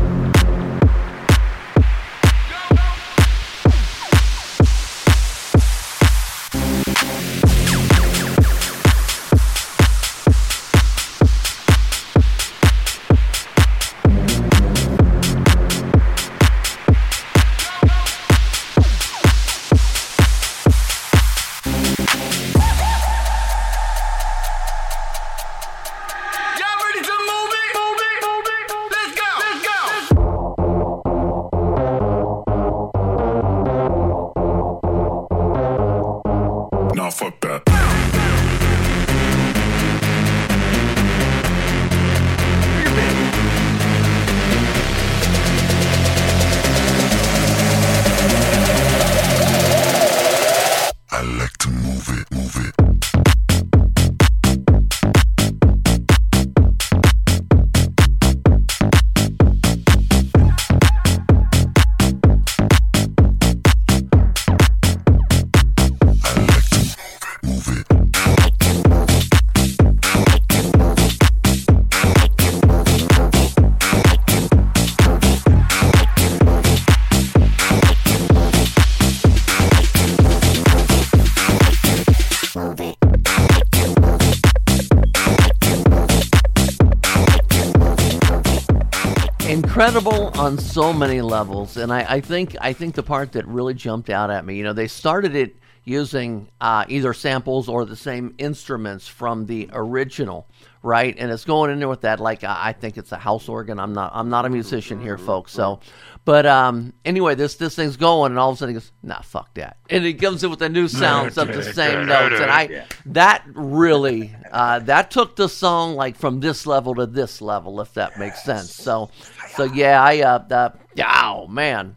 Incredible on so many levels and I, I think i think the part that really jumped out at me you know they started it using uh, either samples or the same instruments from the original right? And it's going in there with that like uh, i think it's a house organ. I'm not i'm not a musician here folks so. But um anyway this this thing's going and all of a sudden he goes nah fuck that. And it comes in with the new sounds of the same notes and i that really uh, that took the song like from this level to this level if that makes sense. So so yeah i uh the, oh man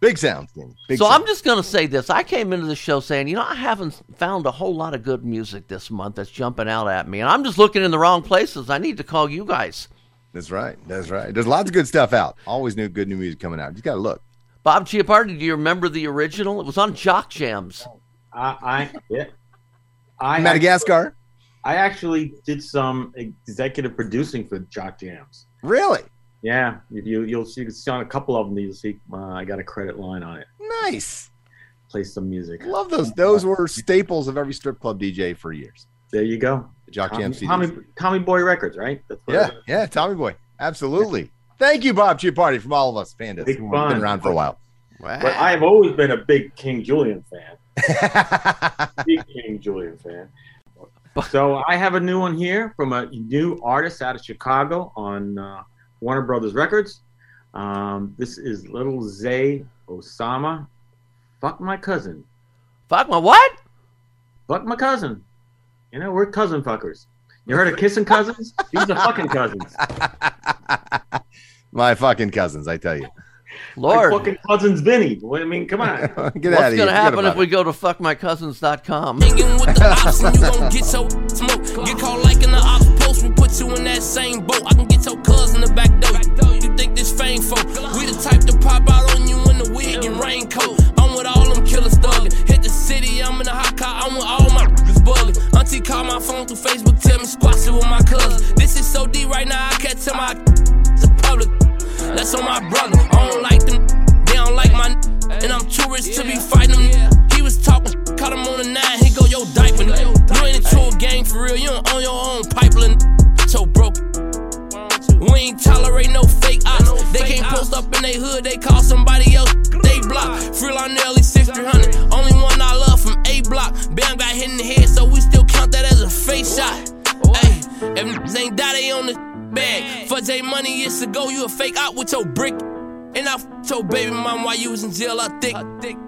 Big sound. King. Big so sound. I'm just going to say this. I came into the show saying, you know, I haven't found a whole lot of good music this month that's jumping out at me. And I'm just looking in the wrong places. I need to call you guys. That's right. That's right. There's lots of good stuff out. Always new good new music coming out. You just got to look. Bob Chiappardi, do you remember the original? It was on Jock Jams. I, I yeah. I Madagascar. I actually did some executive producing for Jock Jams. Really? Yeah, if you you'll see, you see on a couple of them. You'll see uh, I got a credit line on it. Nice. Play some music. Love those. Those were staples of every strip club DJ for years. There you go. Jock Tommy. Tommy, Tommy Boy Records, right? That's Yeah, yeah, Tommy Boy. Absolutely. Thank you, Bob Chiappardi, from all of us pandas Big fun. been around for a while. But I've always been a big King Julien fan. big King Julien fan. So I have a new one here from a new artist out of Chicago on uh, Warner Brothers Records. Um, this is Little Zay Osama. Fuck my cousin. Fuck my what? Fuck my cousin. You know, we're cousin fuckers. You heard of kissing cousins? These are fucking cousins. My fucking cousins, I tell you. Lord. My fucking cousin's Vinny. I mean, come on. Get What's out of here. going to happen about if we go to fuckmycousins.com? Hanging with the ops and you gon' get your smoke. Get caught like in the ops post, we put you in that same boat. I can We the type to pop out on you in the wig and raincoat. I'm with all them killers thuggin'. Hit the city, I'm in a hot car, I'm with all my bugging. Auntie call my phone through Facebook, tell me squash it with my cousin. This is so deep right now, I can't tell my public. That's on my brother. I don't like them. They don't like my and I'm too rich to be fighting them. He was talking, caught him on the nine. He go, yo, diaper. You ain't a gang for real. You don't own your own pipeline. So broke. We ain't tolerate no fake ops. They can't post up in they hood. They call somebody else. They block. Free on nearly 6300. Only one I love from A block. Bam got hit in the head, so we still count that as a face shot. Hey, if ain't die, they on the bag. For J money it's a go. you a fake out with your brick. And I f- your baby mom while you was in jail, I think.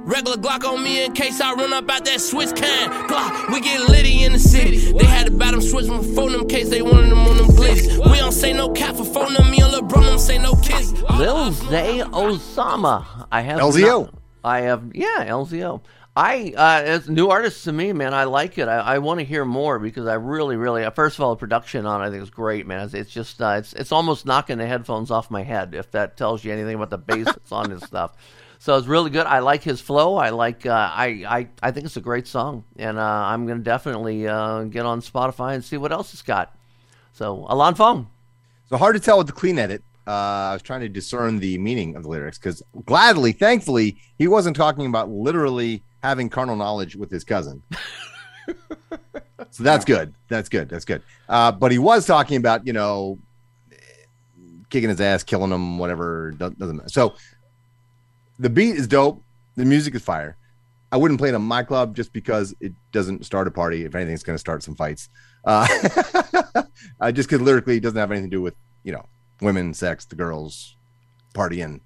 Regular Glock on me in case I run up out that switch can. Glock, we get litty in the city. They had to bat them switch from phone them case they wanted them on them glitz. We don't say no cap for phone them, me and LeBron them say no kiss. Lil Zay Osama. I have LZO. not- I have yeah, LZO. I uh, it's new artists to me, man. I like it. I, I want to hear more because I really, really. First of all, the production on it, I think is great, man. It's, it's just uh, it's it's almost knocking the headphones off my head if that tells you anything about the bass that's on his stuff. So it's really good. I like his flow. I like. Uh, I, I I think it's a great song, and uh, I'm gonna definitely uh, get on Spotify and see what else it's got. So Ilan Fong. So hard to tell with the clean edit. Uh, I was trying to discern the meaning of the lyrics because gladly, thankfully, he wasn't talking about literally having carnal knowledge with his cousin. so that's good. That's good. That's good. Uh, but he was talking about, you know, kicking his ass, killing him, whatever. Doesn't matter. So the beat is dope. The music is fire. I wouldn't play it on my club just because it doesn't start a party. If anything, it's going to start some fights. Uh, uh, just because lyrically, it doesn't have anything to do with you know women, sex, the girls, partying.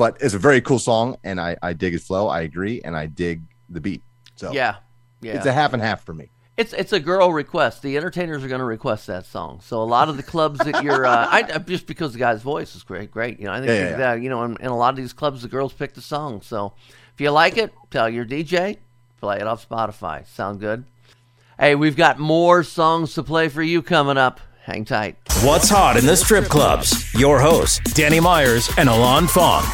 But it's a very cool song, and I I dig its flow. I agree, and I dig the beat. So Yeah, yeah. it's a half and half for me. It's it's a girl request. The entertainers are going to request that song. So a lot of the clubs that you're, uh, I, just because the guy's voice is great, great. You know, I think yeah, yeah. that you know, in, in a lot of these clubs, the girls pick the song. So if you like it, tell your DJ, play it off Spotify. Sound good? Hey, we've got more songs to play for you coming up. Hang tight. What's hot in the strip clubs? Your hosts, Danny Meyers and Ilan Fong.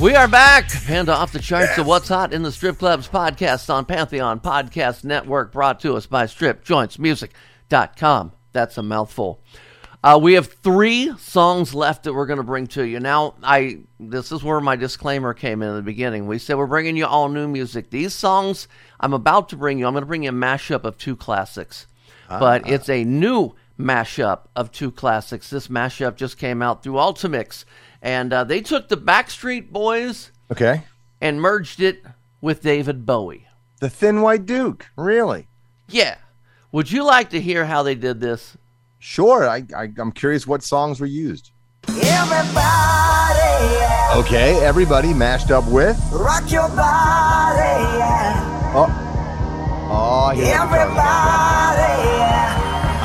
We are back. Panda off the charts of what's hot in the strip clubs podcast on Pantheon Podcast Network, brought to us by StripJointsMusic.com. That's a mouthful. Uh, we have three songs left that we're going to bring to you. Now, I this is where my disclaimer came in at the beginning. We said we're bringing you all new music. These songs I'm about to bring you, I'm going to bring you a mashup of two classics, but it's a new mashup of two classics. This mashup just came out through Ultimix, and uh, they took the Backstreet Boys Okay. and merged it with David Bowie. The Thin White Duke. Really? Yeah. Would you like to hear how they did this? Sure. I, I I'm curious what songs were used. Everybody, yeah. Okay, everybody mashed up with. rock your body, yeah. Oh, oh, here we go. Everybody, yeah.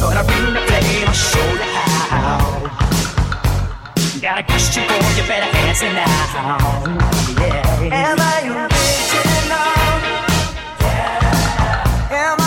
say. Gonna bring the flame, I'll show you how. Got a question for you, better answer now. Yeah. Am I original? Am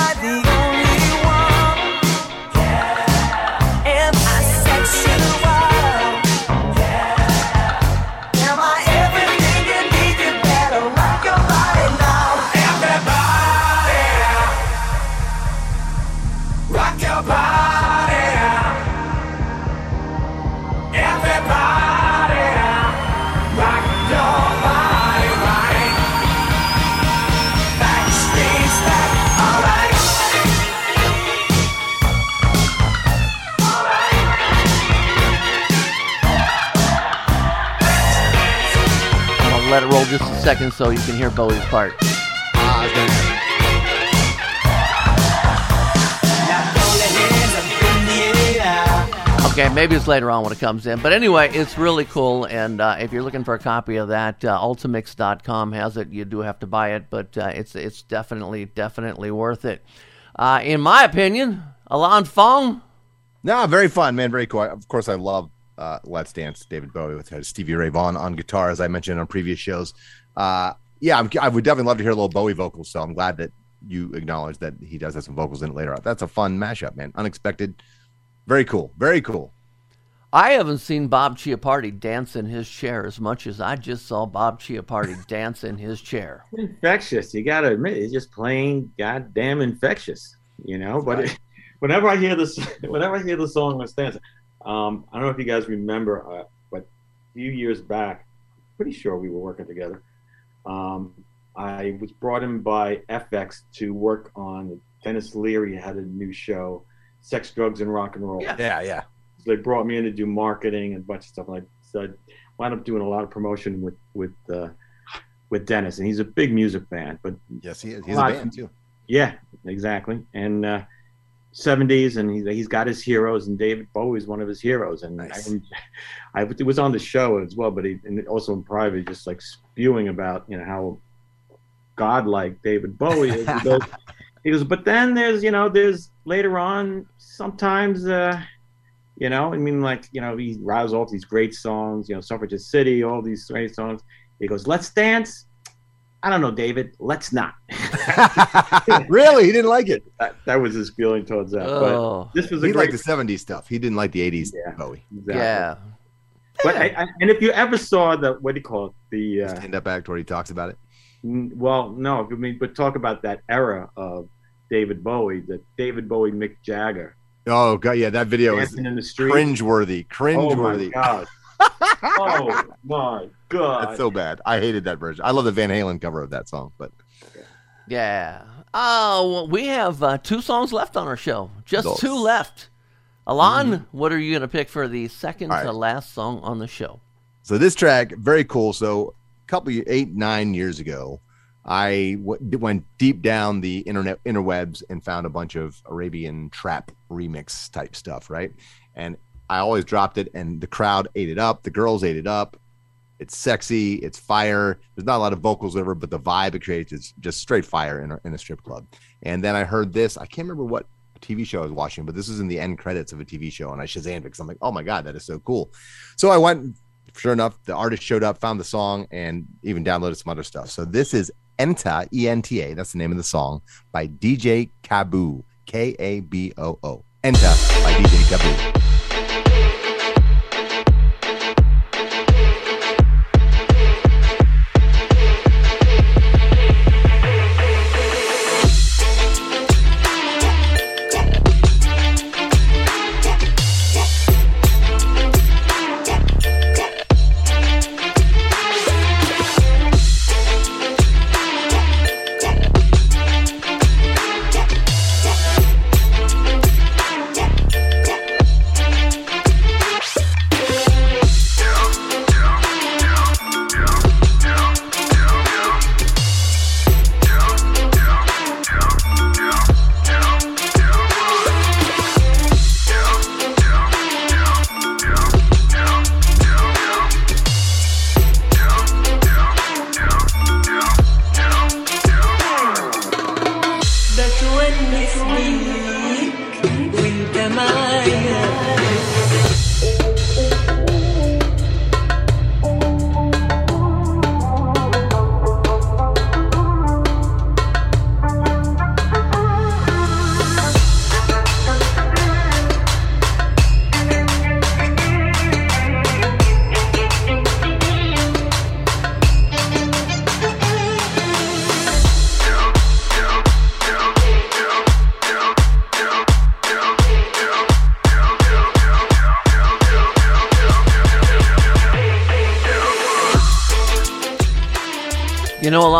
let it roll just a second so you can hear Bowie's part. Okay, maybe it's later on when it comes in. But anyway, it's really cool. And uh, if you're looking for a copy of that, uh, Ultimix.com has it. You do have to buy it, but uh, it's it's definitely definitely worth it. Uh, in my opinion, Ilan Fong. No, very fun, man. Very cool. Of course, I love uh, Let's Dance, David Bowie with uh, Stevie Ray Vaughan on guitar, as I mentioned on previous shows. Uh, yeah, I'm, I would definitely love to hear a little Bowie vocals. So I'm glad that you acknowledge that he does have some vocals in it later on. That's a fun mashup, man. Unexpected. Very cool. Very cool. I haven't seen Bob Chiappardi dance in his chair as much as I just saw Bob Chiappardi dance in his chair. infectious. You gotta admit, it's just plain goddamn infectious. You know, but it, whenever I hear this, whenever I hear the song "Let's Dance," um, I don't know if you guys remember, uh, but a few years back, pretty sure we were working together. Um, I was brought in by FX to work on Denis Leary had a new show, Sex, Drugs, and Rock and Roll. Yeah, yeah. So they brought me in to do marketing and a bunch of stuff. Like so I wound up doing a lot of promotion with with uh, with Denis, and he's a big music fan. But yes, he is. He's a lot- band too. Yeah, exactly. And uh, 70s, and he's, he's got his heroes, and David Bowie's one of his heroes. And I, I it was on the show as well, but he and also in private, just like spewing about you know how godlike David Bowie is. He goes, he goes, but then there's you know there's later on sometimes uh, you know I mean like you know he riles off these great songs, you know Suffragette City, all these great songs. He goes, let's dance. I don't know, David. Let's not. really? He didn't like it. That, that was his feeling towards that. Oh. But this was a he great liked the 70s stuff. He didn't like the 80s Bowie. Exactly. Yeah. But I, I, and if you ever saw the what do you call it the uh, Stand up act where he talks about it. n- well no I mean but talk about that era of David Bowie the David Bowie Mick Jagger Oh god, yeah, that video is in the street cringeworthy. oh my Cringeworthy. god oh my god That's so bad. I hated that version. I love the Van Halen cover of that song, but Yeah. Oh, well, we have uh, two songs left on our show. Just two left. Ilan, what are you going to pick for the second right. to last song on the show? So this track, very cool. So a couple eight, nine years ago, I w- went deep down the internet interwebs and found a bunch of Arabian trap remix type stuff, right? And I always dropped it, and the crowd ate it up. The girls ate it up. It's sexy. It's fire. There's not a lot of vocals over, but the vibe it creates is just straight fire in a, in a strip club. And then I heard this. I can't remember what TV show I was watching, but this is in the end credits of a TV show, and I Shazammed it because I'm like, oh my god, that is so cool. So I went. Sure enough, the artist showed up, found the song, and even downloaded some other stuff. So this is Enta E N T A. That's the name of the song by DJ Kaboo K A B O O. Enta by DJ Kaboo.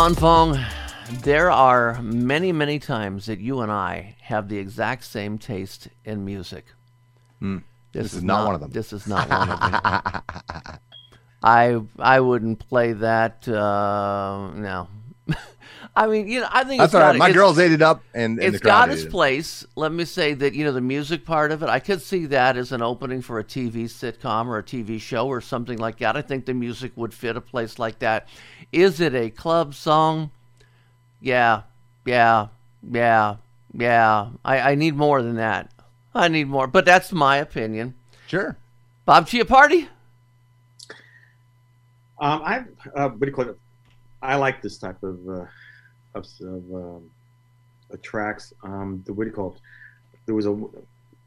You Fong, there are many, many times that you and I have the exact same taste in music. Hmm. This is not one of them. This is not one of them. I I wouldn't play that. Uh, no. I mean, you know, I think That's it's all got right. My girls ate it up, and, and it's the crowd got ate its it. place. Let me say that you know the music part of it. I could see that as an opening for a TV sitcom or a TV show or something like that. I think the music would fit a place like that. Is it a club song? Yeah, yeah, yeah, yeah. I, I need more than that. I need more, but that's my opinion. Sure. Bob Chiappardi. Um, I uh, what do you call it? I like this type of uh, of, of um, uh, tracks. Um, the what do you call it? There was a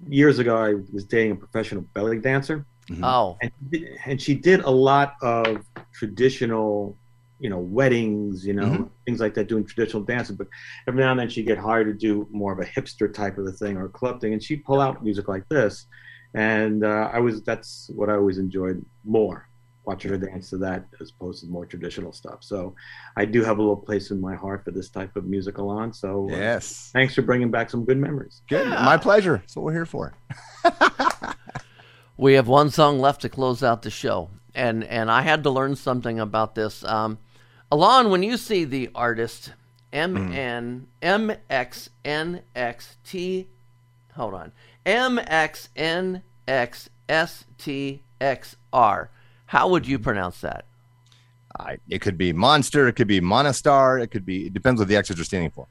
years ago. I was dating a professional belly dancer. Oh, and, she did- and she did a lot of traditional, you know, weddings, you know, Mhm. things like that, doing traditional dancing. But every now and then she'd get hired to do more of a hipster type of a thing or a club thing, and she'd pull out music like this. And uh, I was that's what I always enjoyed more, watching her dance to that as opposed to more traditional stuff. So I do have a little place in my heart for this type of music, on. So uh, Yes. thanks for bringing back some good memories. Good. My pleasure. That's what we're here for. We have one song left to close out the show, and and I had to learn something about this. Um, Ilan, when you see the artist M N M X N X T, hold on, M X N X S T X R, how would you pronounce that? I, it could be monster. It could be monostar. It could be. It depends what the X's are standing for.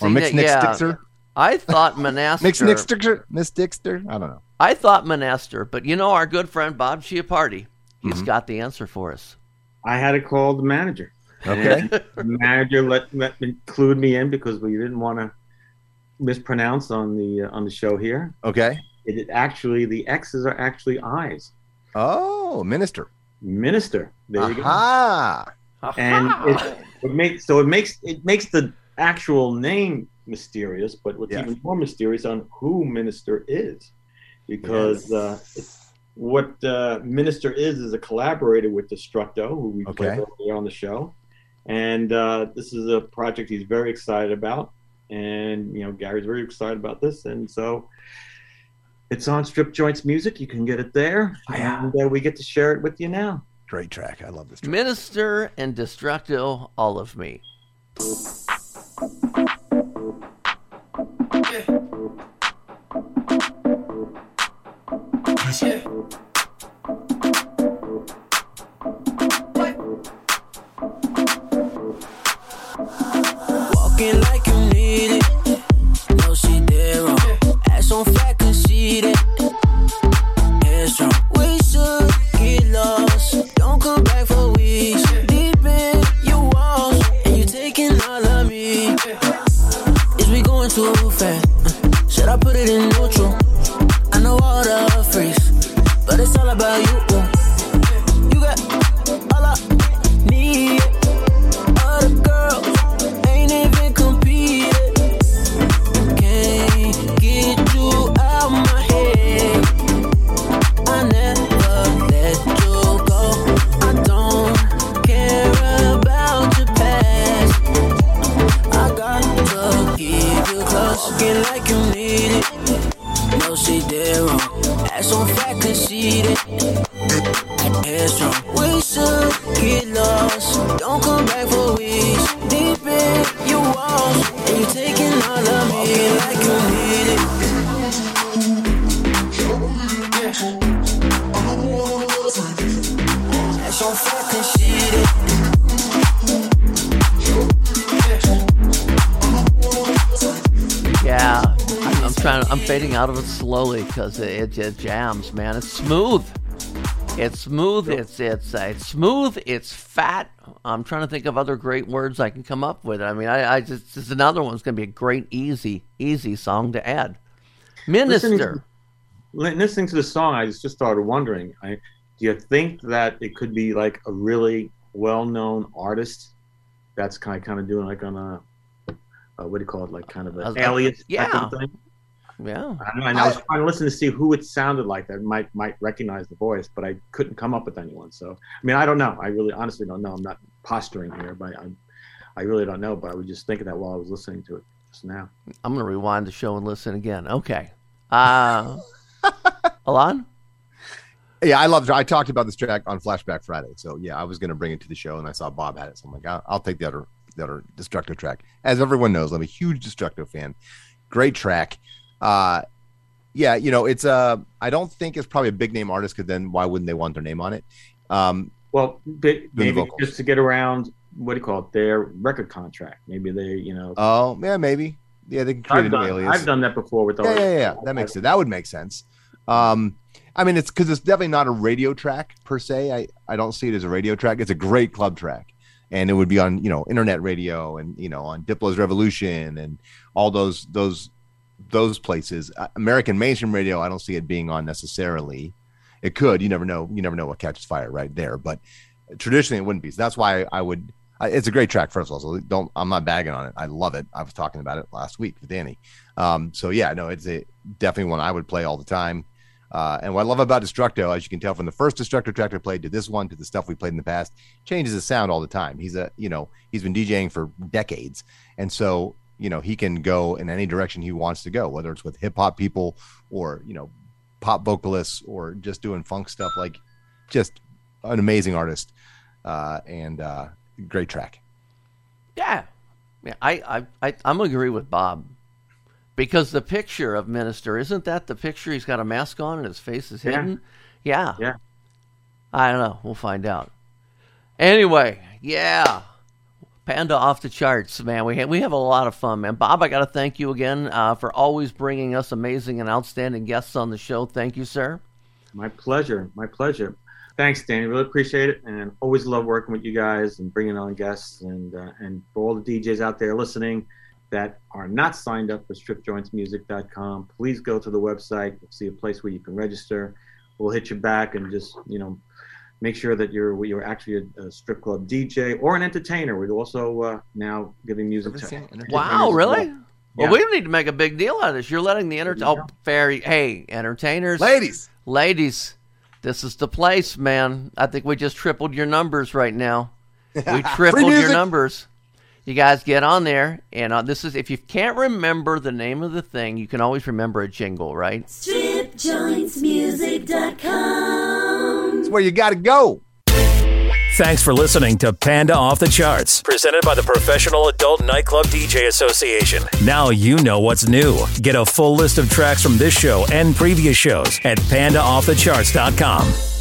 or See, mixed that- Nick yeah, Stixer. I thought Monaster. Mixed Nick Stixer. Miss Dixter. I don't know. I thought Monaster, but you know our good friend Bob Chiappardi, he's Mm-hmm. got the answer for us. I had to call the manager. Okay. The manager let, let include me in because we didn't want to mispronounce on the uh, on the show here. Okay. It, it actually the X's are actually I's. Oh, minister. Minister. There you go. Aha. And it, it makes so it makes it makes the actual name mysterious, but what's Yeah. even more mysterious on who Minister is, because uh, it's, what uh, Minister is is a collaborator with Destructo, who we played Okay. earlier on the show, and uh, this is a project he's very excited about, and you know Gary's very excited about this, and so. It's on Strip Joints Music. You can get it there, and uh, we get to share it with you now. Great track. I love this. Track. Minister and Destructo, all of me. Trying. I'm fading out of it slowly because it, it, it jams, man. It's smooth. It's smooth. It's it's uh, it's smooth. It's fat. I'm trying to think of other great words I can come up with. I mean, I, I just this is another one's going to be a great, easy, easy song to add. Listening Minister. to, listening to the song, I just started wondering. I, do you think that it could be like a really well-known artist that's kind of, kind of doing like on a, uh what do you call it, like kind of an alias type yeah. of thing? Yeah. I, know, and I was trying to listen to see who it sounded like that might might recognize the voice, but I couldn't come up with anyone. So I mean, I don't know. I really honestly don't know. I'm not posturing here, but I I really don't know. But I was just thinking that while I was listening to it just now. I'm gonna rewind the show and listen again. Okay. Uh, Ilan. Yeah, I love. I talked about this track on Flashback Friday, so yeah, I was going to bring it to the show, and I saw Bob had it, so I'm like, I'll, I'll take the other the other Destructo track. As everyone knows, I'm a huge Destructo fan. Great track. Uh, yeah, you know, it's uh, I don't think it's probably a big name artist because then why wouldn't they want their name on it? Um, Well, the maybe just to get around what do you call it? Their record contract. Maybe they, you know. oh yeah, maybe. Yeah, they can create I've a done, alias. I've done that before with yeah, yeah, yeah. That makes it. That would make sense. Um, I mean, it's because it's definitely not a radio track per se. I, I don't see it as a radio track. It's a great club track, and it would be on you know internet radio and you know on Diplo's Revolution and all those those those places. Uh, American mainstream radio, I don't see it being on necessarily. It could. You never know. You never know what catches fire right there. But traditionally, it wouldn't be. So that's why I would. It's a great track, first of all. So don't. I'm not bagging on it. I love it. I was talking about it last week with Danny. Um, so yeah, no, it's a definitely one I would play all the time. Uh, and what I love about Destructo, as you can tell from the first Destructo track I played to this one to the stuff we played in the past, changes his sound all the time. He's a, you know, he's been DJing for decades, and so you know he can go in any direction he wants to go, whether it's with hip hop people or you know pop vocalists or just doing funk stuff. Like, just an amazing artist uh, and uh, great track. Yeah, yeah. I I, I I'm agree with Bob because the picture of Minister isn't that the picture? He's got a mask on and his face is Yeah. hidden. Yeah. Yeah. I don't know. We'll find out. Anyway, yeah. Panda off the charts, man. We have, we have a lot of fun, man. Bob, I got to thank you again uh, for always bringing us amazing and outstanding guests on the show. Thank you, sir. My pleasure. My pleasure. Thanks, Danny. Really appreciate it, and always love working with you guys and bringing on guests. And uh, and for all the DJs out there listening that are not signed up for StripJointsMusic.com, please go to the website. You'll see a place where you can register. We'll hit you back and just you know make sure that you're you're actually a, a strip club DJ or an entertainer. We're also uh, now giving music to Wow, really? Well, Yeah. we need to make a big deal out of this. You're letting the enter- oh, fair. Hey, entertainers, ladies, ladies, this is the place, man. I think we just tripled your numbers right now. We tripled your numbers. You guys get on there, and uh, this is if you can't remember the name of the thing, you can always remember a jingle, right? StripJointsMusic.com. That's where you got to go. Thanks for listening to Panda Off the Charts, presented by the Professional Adult Nightclub DJ Association. Now you know what's new. Get a full list of tracks from this show and previous shows at pandaoffthecharts.com.